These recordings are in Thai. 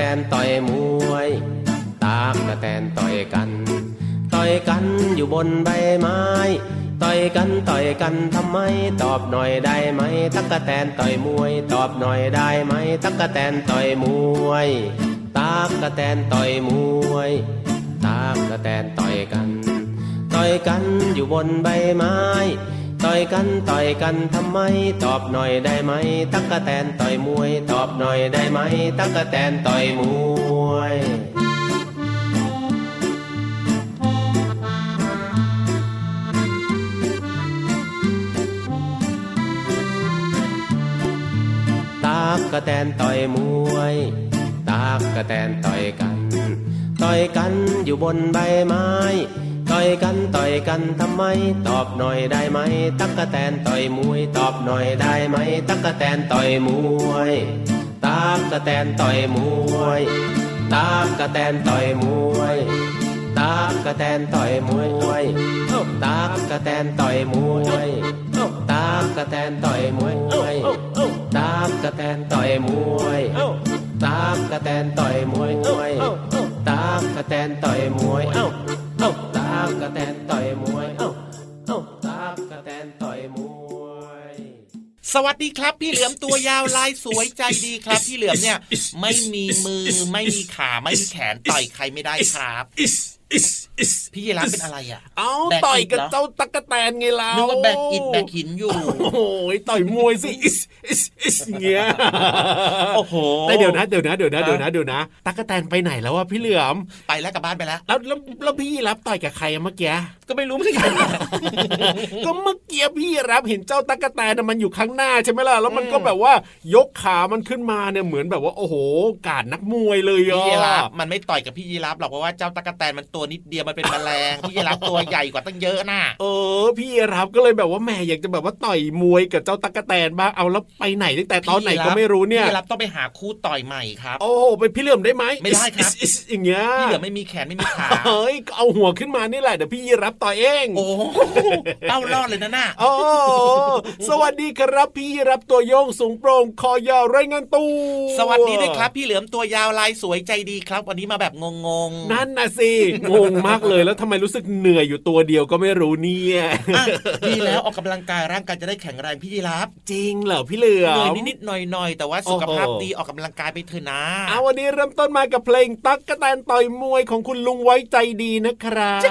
แตนต่อยมวย ตากกะแตนต่อยกัน ต่อยกันอยู่บนใบไม้ ต่อยกันต่อยกันทำไม ตอบหน่อยได้ไหม ตักกะแตนต่อยมวย ตอบหน่อยได้ไหม ตักกะแตนต่อยมวยตากกะแตนต่อยมวย ตากกะแตนต่อยกัน ต่อยกันอยู่บนใบไม้ ต่อยกันต่อยกันทำไม ตอบหน่อยได้ไหม ตักกะแตนต่อยมวย ตอบหน่อยได้ไหม ตักกะแตนต่อยมวยตากกะแตนต่อยมวยตากกะแตนต่อยกัน ต่อยกันอยู่บนใบไม้ ต่อยกันต่อยกันทำไม ตอบหน่อยได้ไหม ตักกะแตนต่อยมวย ตอบหน่อยได้ไหม ตักกะแตนต่อยมวยตากกะแตนต่อยมวยตากกะแตนต่อยมวยตากกะแตนต่อยมวยตากกะแตนต่อยมวยตากกะแตนต่อยมวยตากกะแตนต่อยมวยตากกะแตนต่อยมวยตากกะแตนต่อยมวยากกะแตนต่อยมวยตากกะแตนต่อยมวยสวัสดีครับ พี่เหลือมตัวยาวลายสวยใจดีครับ พี่เหลือมเนี่ย ไม่มีมือไม่มีขาไม่มีแขนต่อยใครไม่ได้ครับ พี่ยีราฟเป็นอะไรอะ เอาแบกต่อยอิฐกับเหรอเจ้าตั๊กแตนไงเรานึกว่าแบกอิฐแบกหินอยู่ โอ้โหต่อยมวยสิอิสอิสอิสเงี้ย โอ้โหแต่เดี๋ยวนะเดี๋ยวนะเดี๋ยวนะเดี๋ยวนะเดี๋ยวนะตั๊กแตนไปไหนแล้ววะพี่เหลือม ไปแล้วกลับบ้านไปแล้ว แล้วแล้วแล้วพี่รับต่อยกับใครอะเมื่อกี้ ก็ไม่รู้เหมือนกันก็เมื่อกี้พี่รับเห็นเจ้าตั๊กแตนน่ะมันอยู่ข้างหน้าใช่ไหมล่ะ แล้วมันก็แบบว่ายกขามันขึ้นมาเนี่ยเหมือนแบบว่าโอ้โห กาดนักมวยเลยพี่อะยีราฟมันไม่ต่อยกับพี่ยีราฟหรอกเพราะว่าเจ้าตะกแตนมันตัวนิดเดียวมันเป็นแมลงพี่ยีราฟตัวใหญ่กว่าตั้งเยอะน่ะเออ พี่รับก็เลยแบบว่าแหม่อยากจะแบบว่าต่อยมวยกับเจ้าตั๊กแตนบ้างเอาแล้วไปไหนตั้งแต่ตอนไหนก็ไม่รู้เนี่ยพี่ยีราฟต้องไปหาคู่ต่อยใหม่ครับ โอ้โหเป็นพี่เหลื่อมได้ไหมไม่ได้ครับอิสอิสอิสอย่างเงี้ยพี่เหลือมไม่มีแขนไม่มีขาเฮ้ยก็เอาหัวขึ้นมานี่แหละเดี๋ยวพี่ยีรับต่อยเองโอ้โหเต้ารอดเลยนะน่ะโอ้สวัสดีครับพี่ยีรับตัวโยงสูงโปร่งคอยาวไรายงานตู้สวัสดีด้วยครับ พี่เหลือมตัวยาวลายสวยใจดีครับ วันนี้มาแบบงงๆ นั่นนะสิงงมากเลยแล้วทำไมรู้สึกเหนื่อยอยู่ตัวเดียวก็ไม่รู้เนี่ยอะดีแล้วออกกำลังกายร่างกายจะได้แข็งแรงพี่ยีราฟจริงเหรอพี่เหลือเหนื่อยมนิดๆหน่อยๆแต่ว่าสุขภาพโอ้โหดีออกกำลังกายไปเถอะนะเอาวันนี้เริ่มต้นมากับเพลงตั๊กกะแตนต่อยมวยของคุณลุงไว้ใจดีนะครับ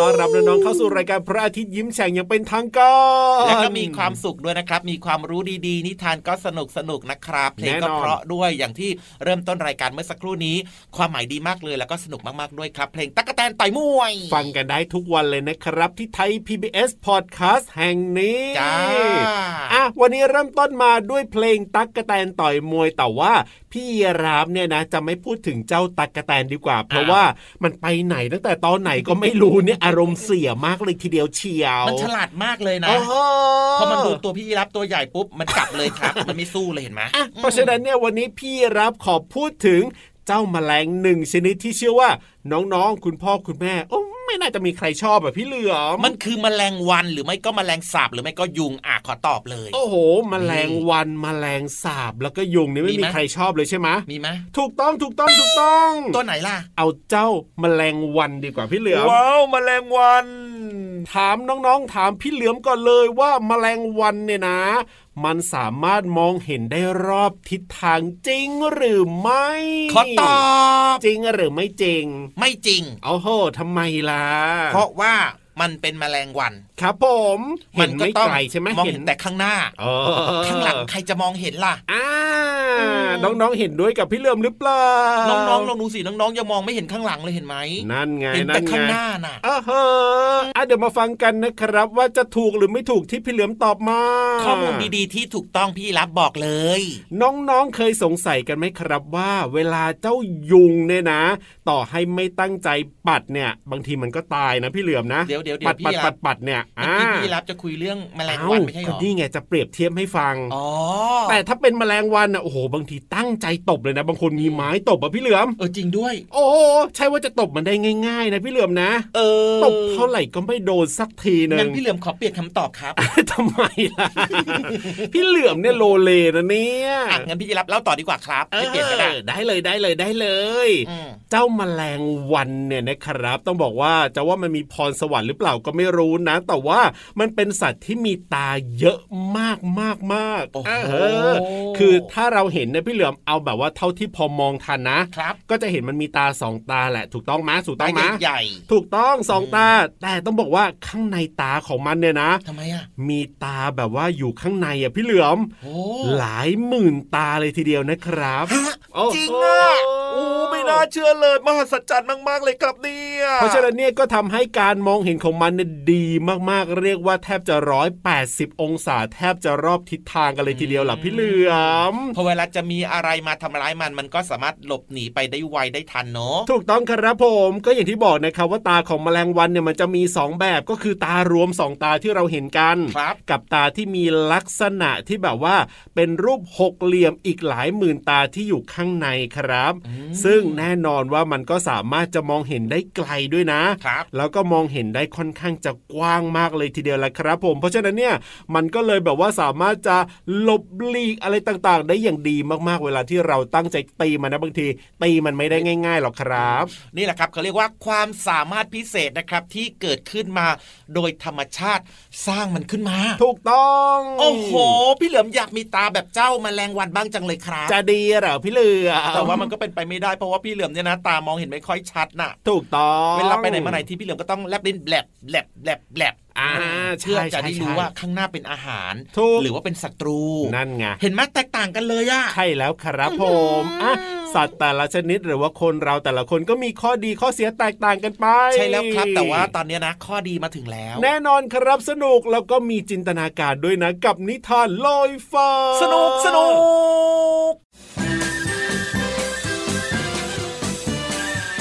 ต้อนรับน้องๆเข้าสู่รายการพระอาทิตย์ยิ้มแฉ่งอย่างเป็นทางการแล้วก็มีความสุขด้วยนะครับ มีความรู้ดีๆ นิทานก็สนุกสนุกๆนะครับเพลงก็แน่นอนเพราะด้วยอย่างที่เริ่มต้นรายการเมื่อสักครู่นี้ ความหมายดีมากเลยแล้วก็สนุกมากๆด้วยครับเพลงตั๊กแตนต่อยมวย ฟังกันได้ทุกวันเลยนะครับ ที่ไทย PBS Podcast แห่งนี้จ้าอะวันนี้เริ่มต้นมาด้วยเพลงตั๊กกะแตนต่อยมวยแต่ว่าพี่รามเนี่ยนะจะไม่พูดถึงเจ้าตั๊กกะแตนดีกว่า เพราะว่ามันไปไหนตั้งแต่ตอนไหนก็ไม่รู้เนี่ยอารมณ์เสียมากเลยทีเดียวเชียวมันฉลาดมากเลยนะโอ้โหพอมันดูตัวพี่ยีรับตัวใหญ่ปุ๊บมันกลับเลยครับ มันไม่สู้เลยเห็นไหมอะเพราะฉะนั้นเนี่ยวันนี้พี่รับขอพูดถึง เจ้าแมลงหนึ่งชนิดที่เชื่อว่าน้องๆ คุณพ่อคุณแม่โอ้ไม่น่าจะมีใครชอบแบบพี่เหลือมมันคือแมลงวันหรือไม่ก็แมลงสาบหรือไม่ก็ยุงอะขอตอบเลย โอ้โหแมลงวันแมลงสาบแล้วก็ยุงนี่ไม่มีมีไหมใครชอบเลยใช่ไหมมีไหมถูกต้องถูกต้องถูกต้อง ตัวไหนล่ะ เอาเจ้าแมลงวันดีกว่าพี่เหลือมว้าวแมลงวัน ถามน้องๆ ถามพี่เหลือมก่อนเลยว่าแมลงวันเนี่ยนะ มันสามารถมองเห็นได้รอบทิศทางจริงหรือไม่ขอตอบจริงหรือไม่จริง ไม่จริงโอ้โหทำไมล่ะ เพราะว่ามันเป็นแมลงวัน ครับผมเห็นก็ไม่ต้องไกลใช่ไหมมองเห็นแต่ข้างหน้าเออข้างหลังใครจะมองเห็นล่ะอ่าน้องๆเห็นด้วยกับพี่เหลือมหรือเปล่าน้องๆลองดูสิน้องๆยังมองไม่เห็นข้างหลังเลยเห็นไหมนั่นไงเห็นนั่แต่นไงข้างหน้าน่ะเออเฮ้ออะเดี๋ยวมาฟังกันนะครับ ว่าจะถูกหรือไม่ถูกที่พี่เหลือมตอบมาข้อมูลดีๆที่ถูกต้องพี่รับบอกเลย น้องๆเคยสงสัยกันไหมครับว่า เวลาเจ้ายุงเนี่ยนะ ต่อให้ไม่ตั้งใจปัดเนี่ย บางทีมันก็ตายนะพี่เหลือมนะเดี๋ยวเดี๋ยวเดี๋ปัยวดพี่ปัดรัปับดปัดเนี่ยเมื่อกี้พี่รับจะคุยเรื่องแมลงวันไม่ใช่หรก็อนี่ไงจะเปรียบเทียบให้ฟังอ๋อแต่ถ้าเป็นแมลงวันอะโอ้โหบางทีตั้งใจตบเลยนะ บางคนมีไม้ตบอะพี่เหลือมเออจริงด้วย โอ้โหใช่ว่าจะตบมันได้ง่ายๆนะพี่เหลือมนะ เออตบเท่าไหร่ก็ไม่โดนสักทีหนึงั้งนพี่เหลือมขอเปลี่ยนคำตอบครับทำไมล่ะพี่เหลือมเนี่ยโลเลนะเนี่ยอะงั้นพี่จะรับเล่าต่อดีกว่าครับไม่เปลี่ยนก็ได้ออได้เลยได้เลยได้เลยอืม เจ้าแมลงวันเนี่ยนะครับ ต้องบอกว่าจะว่ามันมีพรสวรรค์หรือเปล่าก็ไม่รู้นะ แต่ว่ามันเป็นสัตว์ที่มีตาเยอะมากมากมากโอ้โหเออคือถ้าเราเห็นเนี่ยพี่เหลือมเอาแบบว่าเท่าที่พอมองทันนะครับก็จะเห็นมันมีตาสองตาแหละถูกต้องไหมยถูกต้ตาองไหมยใหญ่ ถูกต้องสองตา แต่ต้องบอกว่าข้างในตาของมันเนี่ยนะๆทำไมอะมีตาแบบว่าอยู่ข้างในอะพี่เหลือมโอ้หลายหมื่นตาเลยทีเดียวนะครับฮะโอ้โหจริงอะโอ้ไม่น่าเชื่อเลยมหัศจรรย์มาก ๆ เลยครับเนี่ยเพราะฉะนั้นเนี่ยก็ทำให้การมองเห็นของมันเนี่ยดีมากๆ เรียกว่าแทบจะร้อยแปดสิบองศา แทบจะรอบทิศทางกันเลยทีเดียวล่ะพี่เหลือมพอเวลาจะมีอะไรมาทำร้ายมันมันก็สามารถหลบหนีไปได้ไวได้ทันเนาะถูกต้องครับผมก็อย่างที่บอกนะครับว่าตาของแมลงวันเนี่ยมันจะมี 2 แบบก็คือตารวม 2 ตาที่เราเห็นกันครับกับตาที่มีลักษณะที่แบบว่า เป็นรูปหกเหลี่ยมอีกหลายหมื่นตาที่อยู่ข้างในครับ ซึ่งแน่นอนว่ามันก็สามารถจะมองเห็นได้ไกลด้วยนะครับแล้วก็มองเห็นได้ค่อนข้างจะกว้างมากเลยทีเดียวแหละครับ ผมเพราะฉะนั้นเนี่ยมันก็เลยแบบว่าสามารถจะหลบหลีกอะไรต่างๆ ได้อย่างดีมากๆ เวลาที่เราตั้งใจตีมันนะบางที ตีมันไม่ได้ง่าย ๆหรอกครับ นี่แหละครับเขาเรียกว่าความสามารถพิเศษนะครับที่เกิดขึ้นมาโดยธรรมชาติสร้างมันขึ้นมา ถูกต้องโอ้โห พี่เหลือมอยากมีตาแบบเจ้าแมลงวันบ้างจังเลยครับ จะดีเหรอพี่เหลือแต่ว่ามันก็เป็นไปไม่ได้เพราะว่าพี่เหลือมเนี่ยนะตามองเห็นไม่ค่อยชัดน่ะ ถูกต้องเวลาไปไหนมาไหนที่พี่เหลือมก็ต้องแลบลิ้นแลบแลบแลบแลบอ่าเพื่อใช่จะได้ใช่รู้ใช่ว่าข้างหน้าเป็นอาหารถูกหรือว่าเป็นศัตรูนั่นไงเห็นไหมแตกต่างกันเลยอะใช่แล้วครับผมอะสัตว์แต่ละชนิดหรือว่าคนเราแต่ละคนก็มีข้อดีข้อเสียแตกต่างกันไป ใช่แล้วครับ แต่ว่าตอนเนี้ยนะ ข้อดีมาถึงแล้ว แน่นอนครับสนุกแล้วก็มีจินตนาการด้วยนะกับนิทานลอยฟ้า สนุกสนุก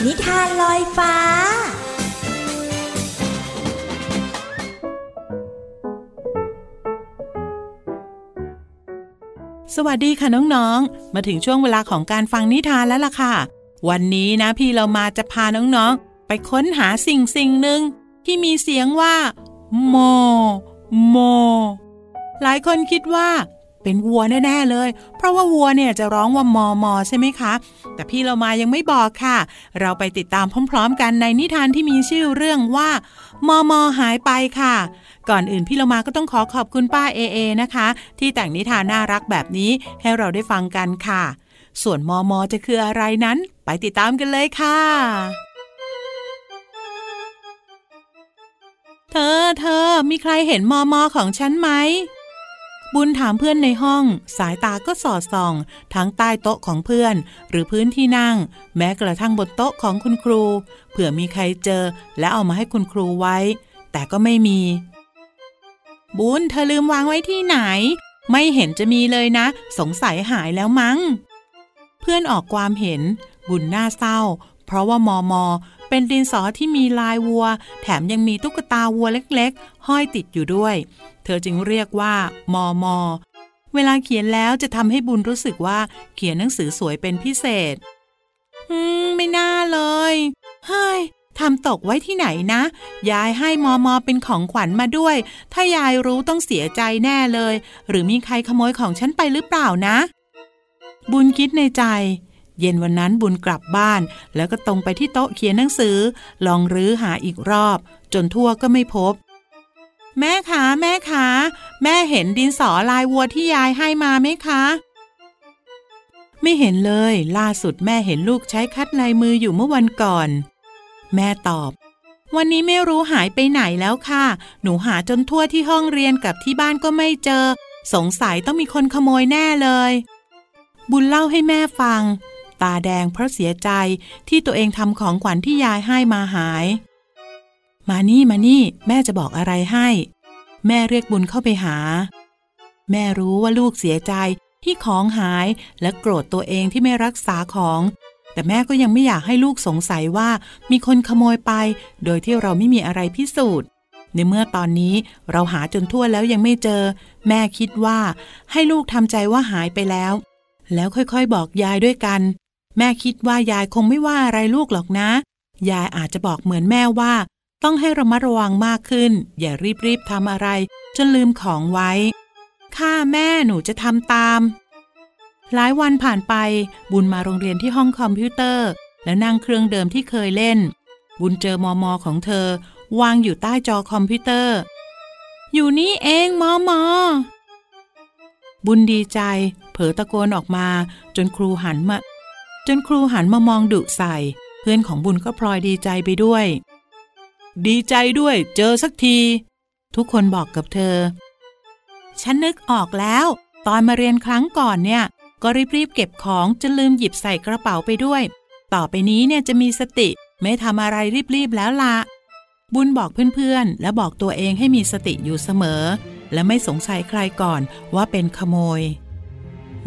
นิทานลอยฟ้า สวัสดีค่ะน้องๆ มาถึงช่วงเวลาของการฟังนิทานแล้วล่ะค่ะ วันนี้นะพี่เรามาจะพาน้องๆ ไปค้นหาสิ่งสิ่งหนึ่งที่มีเสียงว่าโมโม หลายคนคิดว่า เป็นวัวแน่ๆเลย เพราะว่าวัวเนี่ยจะร้องว่ามอมอใช่ไหมคะ แต่พี่เรามายังไม่บอกค่ะ เราไปติดตามพร้อม ๆ กันในนิทานที่มีชื่อเรื่องว่ามอมอหายไปค่ะ ก่อนอื่นพี่เรามาก็ต้องขอขอบคุณป้าเอเอนะคะ ที่แต่งนิทานน่ารักแบบนี้ให้เราได้ฟังกันค่ะ ส่วนมอมอจะคืออะไรนั้น ไปติดตามกันเลยค่ะเธอเธอมีใครเห็นมอมอของฉันไหม บุญถามเพื่อนในห้อง สายตาก็สอดส่อง ทั้งใต้โต๊ะของเพื่อน หรือพื้นที่นั่ง แม้กระทั่งบนโต๊ะของคุณครู เผื่อมีใครเจอ และเอามาให้คุณครูไว้ แต่ก็ไม่มี บุญเธอลืมวางไว้ที่ไหน ไม่เห็นจะมีเลยนะ สงสัยหายแล้วมั้ง เพื่อนออกความเห็น บุญหน้าเศร้า เพราะว่ามอมอ เป็นดินสอที่มีลายวัว แถมยังมีตุ๊กตาวัวเล็กๆ ห้อยติดอยู่ด้วย เธอจึงเรียกว่า มอมอ เวลาเขียนแล้วจะทำให้บุญรู้สึกว่าเขียนหนังสือสวยเป็นพิเศษ อืม ไม่น่าเลยเฮ้ยทำตกไว้ที่ไหนนะ ยายให้มอมอเป็นของขวัญมาด้วย ถ้ายายรู้ต้องเสียใจแน่เลย หรือมีใครขโมยของฉันไปหรือเปล่านะ บุญคิดในใจ เย็นวันนั้นบุญกลับบ้าน แล้วก็ตรงไปที่โต๊ะเขียนหนังสือ ลองรื้อหาอีกรอบ จนทั่วก็ไม่พบ แม่คะแม่คะแม่เห็นดินสอลายวัวที่ยายให้มาไหมคะ ไม่เห็นเลย ล่าสุดแม่เห็นลูกใช้คัดลายมืออยู่เมื่อวันก่อน แม่ตอบ วันนี้ไม่รู้หายไปไหนแล้วค่ะ หนูหาจนทั่วที่ห้องเรียนกับที่บ้านก็ไม่เจอ สงสัยต้องมีคนขโมยแน่เลย บุญเล่าให้แม่ฟัง ตาแดงเพราะเสียใจที่ตัวเองทำของขวัญที่ยายให้มาหาย มานี่มานี่ แม่จะบอกอะไรให้ แม่เรียกบุญเข้าไปหา แม่รู้ว่าลูกเสียใจที่ของหายและโกรธตัวเองที่ไม่รักษาของ แต่แม่ก็ยังไม่อยากให้ลูกสงสัยว่ามีคนขโมยไป โดยที่เราไม่มีอะไรพิสูจน์ในเมื่อตอนนี้เราหาจนทั่วแล้วยังไม่เจอ แม่คิดว่าให้ลูกทำใจว่าหายไปแล้ว แล้วค่อยๆบอกยายด้วยกัน แม่คิดว่ายายคงไม่ว่าอะไรลูกหรอกนะ ยายอาจจะบอกเหมือนแม่ว่า ต้องให้ระมัดระวังมากขึ้น อย่ารีบๆทำอะไร จนลืมของไว้ ค่ะแม่หนูจะทำตาม หลายวันผ่านไป บุญมาโรงเรียนที่ห้องคอมพิวเตอร์ แล้วนั่งเครื่องเดิมที่เคยเล่น บุญเจอมอมอของเธอ วางอยู่ใต้จอคอมพิวเตอร์ อยู่นี่เองมอมอบุญดีใจ เผลอตะโกนออกมา จนครูหันมา นครูหันมามองดุใส่ เพื่อนของบุญก็พลอยดีใจไปด้วย ดีใจด้วย เจอสักที ทุกคนบอกกับเธอ ฉันนึกออกแล้ว ตอนมาเรียนครั้งก่อนเนี่ย ก็รีบๆเก็บของจนลืมหยิบใส่กระเป๋าไปด้วย ต่อไปนี้เนี่ยจะมีสติ ไม่ทำอะไรรีบๆแล้วละบุญบอกเพื่อนๆ และบอกตัวเองให้มีสติอยู่เสมอ และไม่สงสัยใครก่อนว่าเป็นขโมย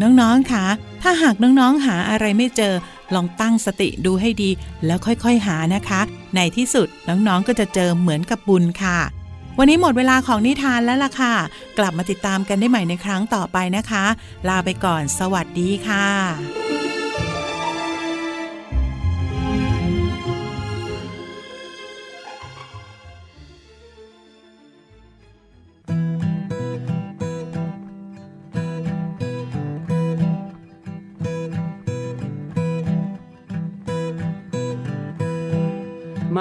น้องๆคะถ้าหากน้องๆหาอะไรไม่เจอ ลองตั้งสติดูให้ดี แล้วค่อยๆหานะคะ ในที่สุดน้องๆก็จะเจอเหมือนกับบุญค่ะ วันนี้หมดเวลาของนิทานแล้วล่ะค่ะ กลับมาติดตามกันได้ใหม่ในครั้งต่อไปนะคะ ลาไปก่อน สวัสดีค่ะ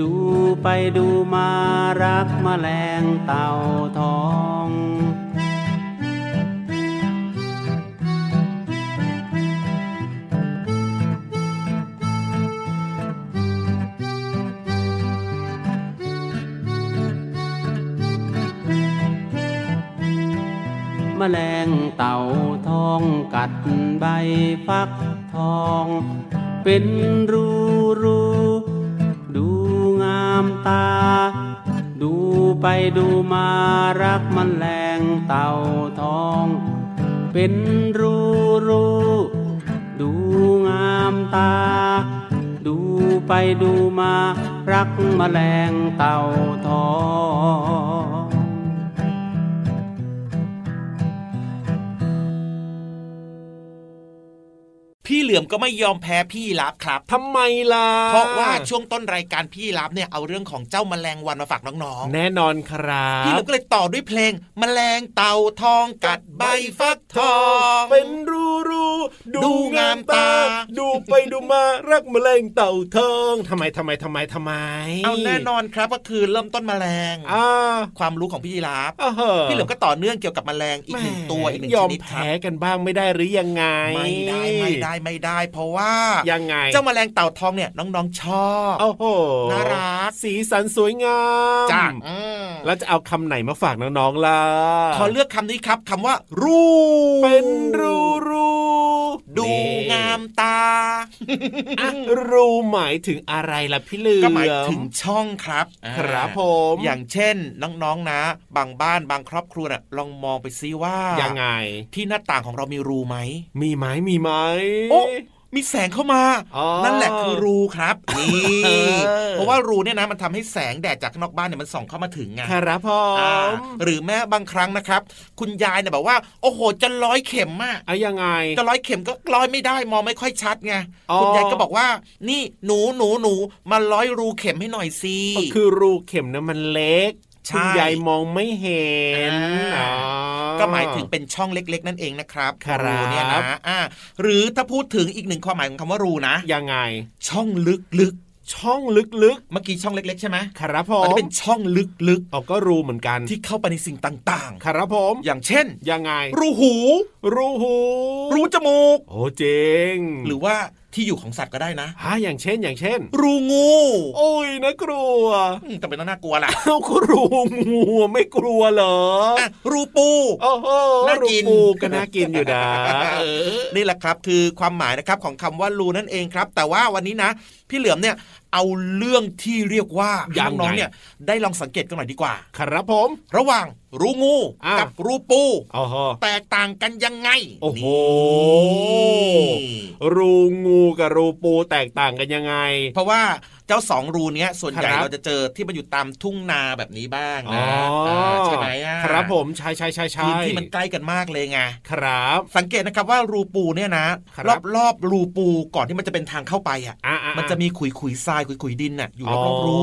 ดูไปดูมารักมแมลงเต่าทองแมลงเต่าทองกัดใบฟักทอง เป็นรูรู ตา ดูไปดูมารักมันแรงเต่าทอง เป็นรูรูดูงามตา ดูไปดูมารักมแมลงเต่าทอง พี่เหลือมก็ไม่ยอมแพ้พี่รับครับทำไมล่ะ เพราะว่าช่วงต้นรายการพี่รับเนี่ยเอาเรื่องของเจ้าแมลงวันมาฝากน้องแน่นอนครัๆพี่เหลืบอมก็เลยต่อด้วยเพลง แมลงเต่าทองกัดใบฟักทอง เป็นรูรูดูงามตา ดูไปดูมารักแมลงเต่าทองทำไมทำไมทำไมทำไม เอาแน่นอนครับก็คือเริ่มต้นแมลงอ่าความรู้ของพี่ยีราฟอ่าเหอะพี่เหลือมก็ต่อเนื่องเกี่ยวกับแมลงอีกหนึ่งตัวอีกหนึ่งยชอมนิดครับแพ้กันบ้างไม่ได้หรือยังไง ไม่ได้ไม่ได้ไม่ได้ เพราะว่ายังไง เจ้าแมลงเต่าทองเนี่ยน้องๆชอบโอ้โหน่ารักสีสันสวยงามจ้าอืมแล้วจะเอาคำไหนมาฝากน้องๆล่ะขอเลือกคำนี้ครับคำว่า รูเป็นรูรูดูนี่งามตาอะรูหมายถึงอะไรล่ะพี่เหลือมก็หมายถึงช่องครับ ครับผม อย่างเช่นน้องๆนะ บางบ้านบางครอบครัวน่ะลองมองไปซิว่ายังไง ที่หน้าต่างของเรามีรูไหม มีไหมมีไหมโอ้มีแสงเข้ามาอ๋อนั่นแหละคือรูครับนี่เออเพราะว่ารูเนี่ยนะมันทำให้แสงแดดจากข้างนอกบ้านเนี่ยมันส่องเข้ามาถึงไงครับพ่ออ่าหรือแม้บางครั้งนะครับ คุณยายเนี่ยบอกว่า โอ้โหจะร้อยเข็มมากอะยังไง จะร้อยเข็มก็ร้อยไม่ได้มองไม่ค่อยชัดไงอ๋อคุณยายก็บอกว่า นี่หนูหนูหนูมาร้อยรูเข็มให้หน่อยสิก็คือรูเข็มนะมันเล็กใช่ คุณยายมองไม่เห็นอ่าอ๋อก็หมายถึงเป็นช่องเล็ก ๆ นั่นเองนะครับครับรูเนี่ยนะอ่าหรือถ้าพูดถึงอีกหนึ่งความหมายของคำว่ารูนะยังไง ช่องลึกช่องลึกๆ เมื่อกี้ช่องเล็ก ๆ ใช่ไหมๆครับผตอนมนี้เป็นช่องลึกอ๋อก็รูเหมือนกันๆที่เข้าไปในสิ่งต่างครับผมๆอย่างเช่น ยังไง รูหู รูหู รูจมูก โอ้เจ๋งหรือว่า ที่อยู่ของสัตว์ก็ได้นะฮะอย่างเช่นอย่างเช่น รูงู โอ้ยนะกลัวอืมแต่เป็นน่ากลัวล่ะเอ้าก็รูงูไม่กลัวเหรออะรูปูโอ้โหน่ากินรูปูก็น่ากินอยู่นะเออนี่แหละครับคือความหมายนะครับของคำว่ารูนั่นเองครับ แต่ว่าวันนี้นะ พี่เหลือมเนี่ย เอาเรื่องที่เรียกว่าให้ยังไงน้องๆเนี่ยได้ลองสังเกตกันหน่อยดีกว่า ครับผม ระหว่างรูงูอะกับรูปูโอ้โหแตกต่างกันยังไง โอ้โหนี่รูงูกับรูปูแตกต่างกันยังไง เพราะว่า เจ้าสองรูเนี้ยส่วนใหญ่ครับเราจะเจอที่มันอยู่ตามทุ่งนาแบบนี้บ้างอ๋อนะาใช่ไหมอะครับผมใช่ใช่ใช่ใช่พื้นที่มันใกล้กันมากเลยไงครับ สังเกตนะครับว่ารูปูเนี่ยนะครัรอบบรอบรูปูก่อนที่มันจะเป็นทางเข้าไปอะอ่ามันจะมีขุยขุยๆทรายขุยขุยๆดินน่ะอยู่รอบๆรู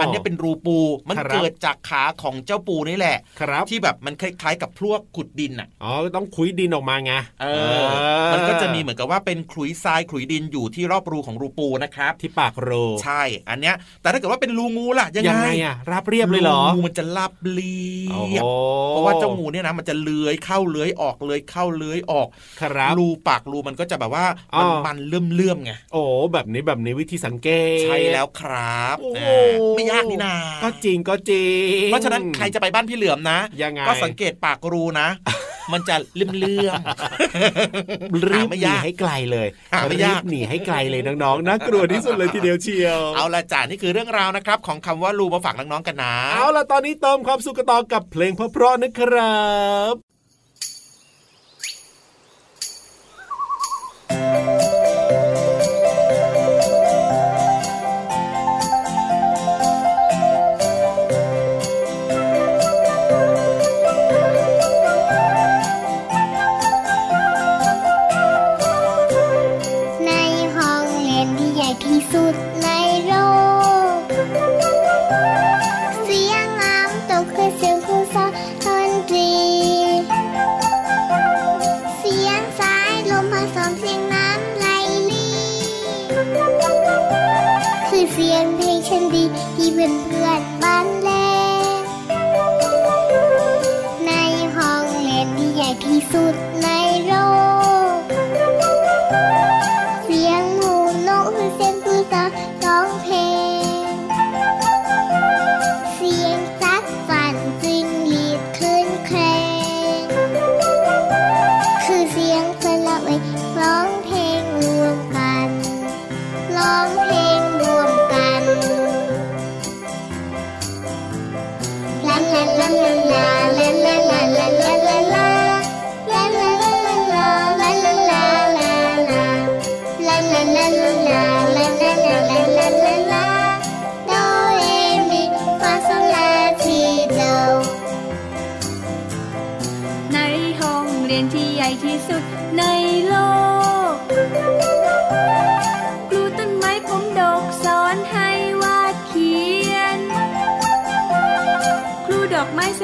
อันเนี้ยเป็นรูปูมันครับเกิดจากขาของเจ้าปูนี่แหละครับที่แบบมันคล้ายๆกับพวกขุดดินน่ะอ๋อต้องคุยดินออกมาไงเออ มันก็จะมีเหมือนกับว่าเป็นขุยทรายขุยดินอยู่ที่รอบรูของรูปูนะครับ ที่ปากรูใช่ อันเนี้ย แต่ถ้าเกิดว่าเป็นรูงูล่ะยังยังไงไงอะราบเรียบเลยเหรองูมันจะลาบเรียโอ้บโหเพราะว่าเจ้างูเนี่ยนะมันจะเลื้อยเข้าเลื้อยออกเลื้อยเข้าเลื้อยออกครับรูปากรูมันก็จะแบบว่าอ๋มันอมันเลื่อมเลื่อมๆไงโอ้แบบนี้แบบนี้วิธีสังเกตใช่แล้วครับโอ้โหอ่าไม่ยากนี่นาก็จริงก็จริง เพราะฉะนั้นใครจะไปบ้านพี่เหลือมนะยังไงก็สังเกตปากรูนะ มันจะเลื่อมเลื่อมๆรีบหาไม่หนียากให้ไกลเลยหาไม่รียากบหนีให้ไกลเลยน้องๆน่ากลัวที่สุดเลยทีเดียวเชียว เอาละจ้านี่คือเรื่องราวนะครับ ของคำว่ารูมาฝากน้องๆกันนะ เอาล่ะตอนนี้เติมความสุขกันต่อกับเพลงเพราะๆนะครับ 公平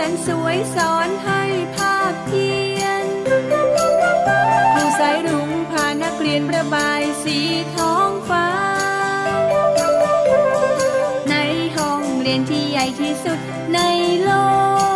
นสวยสอนให้ภาพเพียนครูสายรุ้งพานักเรียนประบายสีท้องฟ้า ในห้องเรียนที่ใหญ่ที่สุดในโลก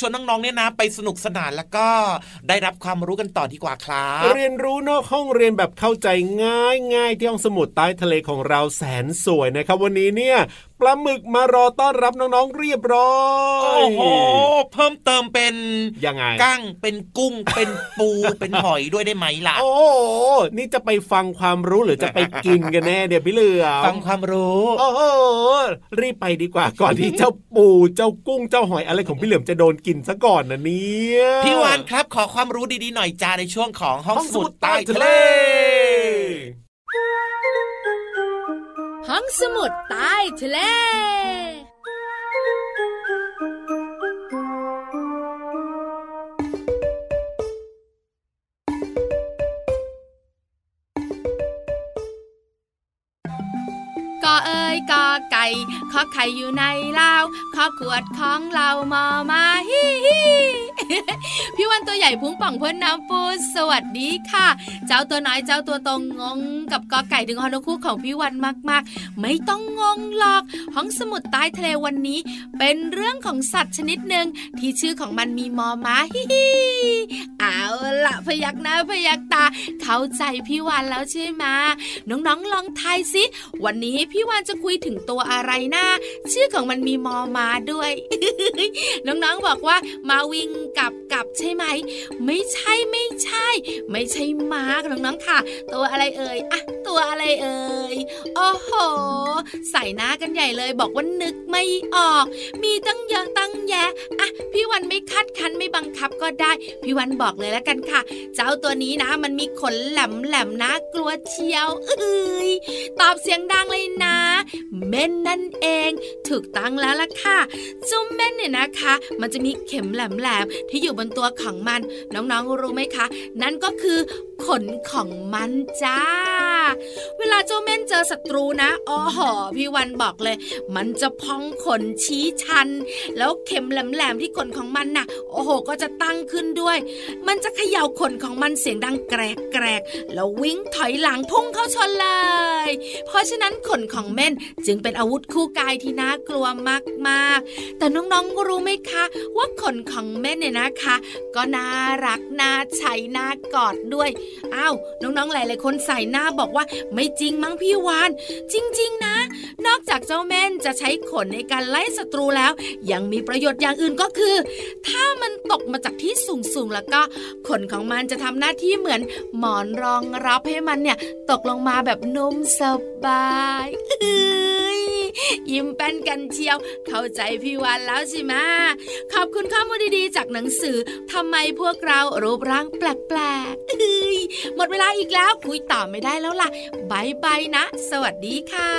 ชวนน้องๆเนี่ยนะไปสนุกสนานแล้วก็ได้รับความรู้กันต่อดีกว่าครับเรียนรู้นอกห้องเรียนแบบเข้าใจง่ายง่ายๆที่ห้องสมุดใต้ทะเลของเราแสนสวยนะครับ วันนี้เนี่ย ปลาหมึกมารอต้อนรับน้องๆเรียบร้อโอ้ยโหเพิ่มเติมเป็นยังไงกั้งเป็นกุ้งเป็นปูเป็นหอยด้วยได้ไหมล่ะโอ้โหนี่จะไปฟังความรู้หรือจะไปกินกันแน่เดี๋ยวพี่เหลือมฟังความรู้โอ้โหรีบไปดีกว่าก่อนที่เจ้าปูเจ้ากุ้งเจ้าหอยอะไรของพี่เหลือมจะโดนกินซะก่อนนะเนี่ยพี่วานครับขอความรู้ดีๆหน่อยจ้าในช่วงของห้องสมุดใต้ทะเล ห้องสมุดใต้ทะเล กอไก่ขอไข่อยู่ในเล้าขอขวดของเรามอมาฮิฮิพี่วันตัวใหญ่พุงป่องพ่นน้ำปูสวัสดีค่ะ เจ้าตัวน้อยเจ้าตัวโตงงงกับกอไก่ถึงฮอนคู่ของพี่วันมากๆ ไม่ต้องงงหรอก ห้องสมุดใต้ทะเลวันนี้ เป็นเรื่องของสัตว์ชนิดหนึ่งที่ชื่อของมันมีมอมาฮิฮิเอาละพยักหน้าพยักตา เข้าใจพี่วันแล้วใช่ไหมน้องๆลองทายสิวันนี้พี่วันจะคุยถึงตัวอะไรนะ ชื่อของมันมีมอมาด้วย น้องๆบอกว่ามาวิ่งกับกับใช่ไหม ไม่ใช่ไม่ใช่ ไม่ใช่ม้าน้องๆค่ะ ตัวอะไรเอ่ยอะ ตัวอะไรเอ่ย โอ้โห ใส่หน้ากันใหญ่เลยบอกว่านึกไม่ออก มีตั้งเยอะตั้งแยะอะพี่วันไม่คัดคันไม่บังคับก็ได้ พี่วันบอกเลยแล้วกันค่ะ เจ้าตัวนี้นะ มันมีขนแหลมแหลมนะกลัวเชียวเอ้ยตอบเสียงดังเลยนะ เม่นนั่นเอง ถูกตั้งแล้วล่ะค่ะเจ้าเม่นเนี่ยนะคะ มันจะมีเข็มแหลมๆที่อยู่บนตัวของมัน น้องๆรู้ไหมคะ นั่นก็คือขนของมันจ้าเวลาเจ้าเม่นเจอศัตรูนะอ๋อหอพี่วันบอกเลย มันจะพองขนชี้ชัน แล้วเข็มแหลมๆที่ขนของมันน่ะ โอ้โห ก็จะตั้งขึ้นด้วย มันจะเขย่าขนของมันเสียงดังแกรกแกรกแล้ววิ่งถอยหลังพุ่งเข้าชนเลย เพราะฉะนั้นขนของเม่นจึงเป็นอาวุธคู่กายที่น่ากลัวมากๆ แต่น้องๆรู้ไหมคะ ว่าขนของเม่นเนี่ยนะคะ ก็น่ารักน่าใช้น่ากอดด้วยอ้าวน้องๆหลายๆคนใส่หน้าบอกว่าไม่จริงมั้งพี่วาน จริง ๆ นะ นอกจากเจ้าแม่นจะใช้ขนในการไล่ศัตรูแล้ว ยังมีประโยชน์อย่างอื่นก็คือ ถ้ามันตกมาจากที่สูงๆแล้วก็ขนของมันจะทำหน้าที่เหมือนหมอนรองรับให้มันเนี่ย ตกลงมาแบบนุ่มสบาย ยยิ้มแป้นกันเชียว เข้าใจพี่วานแล้วสิมาขอบคุณข้อมูลดีๆ จากหนังสือทำไมพวกเรารูปร่างแปลกๆเอ้ยหมดเวลาอีกแล้วคุยต่อไม่ได้แล้วล่ะบายบายนะ สวัสดีค่ะ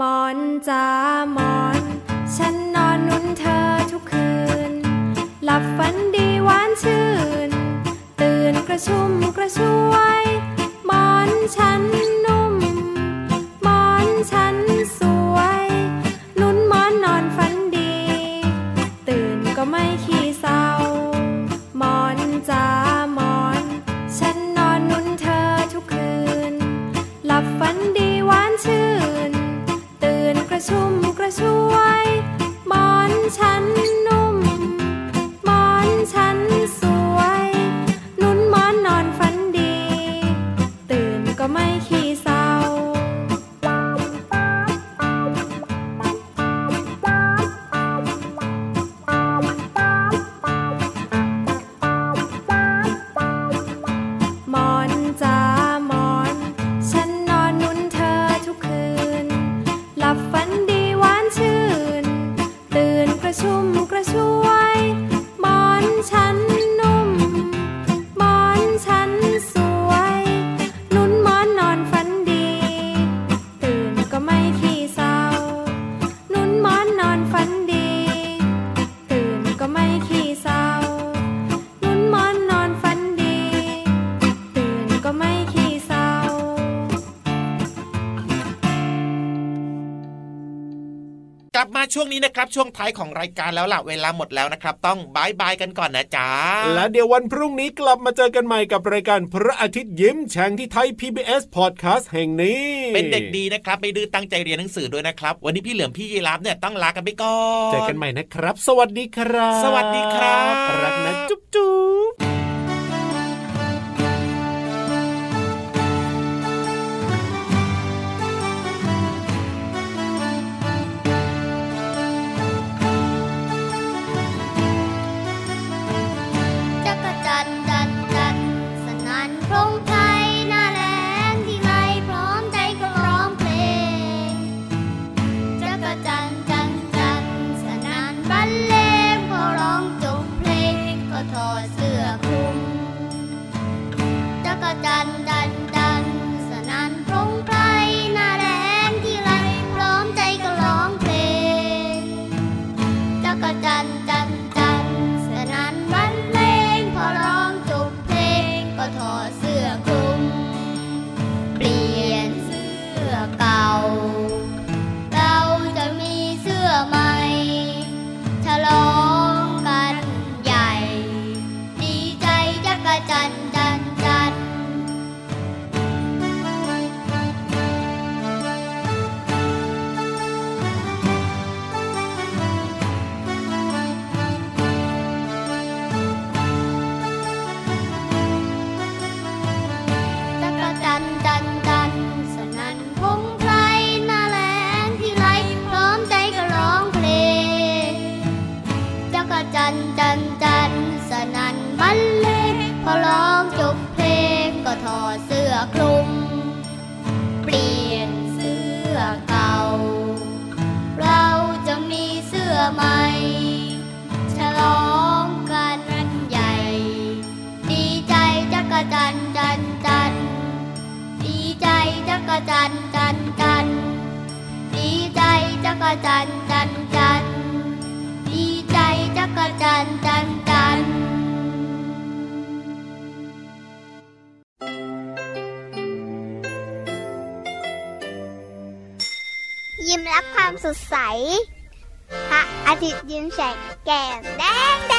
มอนจ้ามอน ฉัน ชุ่มกระชวยบอนฉันนุ่ ก็ไม่ขี้เครับช่วงท้ายของรายการแล้วล่ะเวลาหมดแล้วนะครับ ต้องบายบายกันก่อนนะจ๊ะและเดี๋ยววันพรุ่งนี้กลับมาเจอกันใหม่กับรายการพระอาทิตย์ยิ้มแฉ่งที่ไทย PBS Podcast แห่งนี้ เป็นเด็กดีนะครับไม่ดื้อตั้งใจเรียนหนังสือด้วยนะครับ วันนี้พี่เหลือมพี่ยีรับเนี่ยต้องลากันไปก่อนเจอกันใหม่นะครับ สวัสดีครับ สวัสดีครับรักนะจุ๊บจุ๊บ นจันจันสนันบรรเลงพอร้องจบเพลงก็ถอดเสื้อคลุม เปลี่ยนเสื้อเก่า เราจะมีเสื้อใหม่ฉลองกันใหญ่ ดีใจจักจันจันจันดีใจจักจันจันจันดีใจจักจัน รับความสดใส พระอาทิตย์ยิ้มแฉกแก้มแดงแด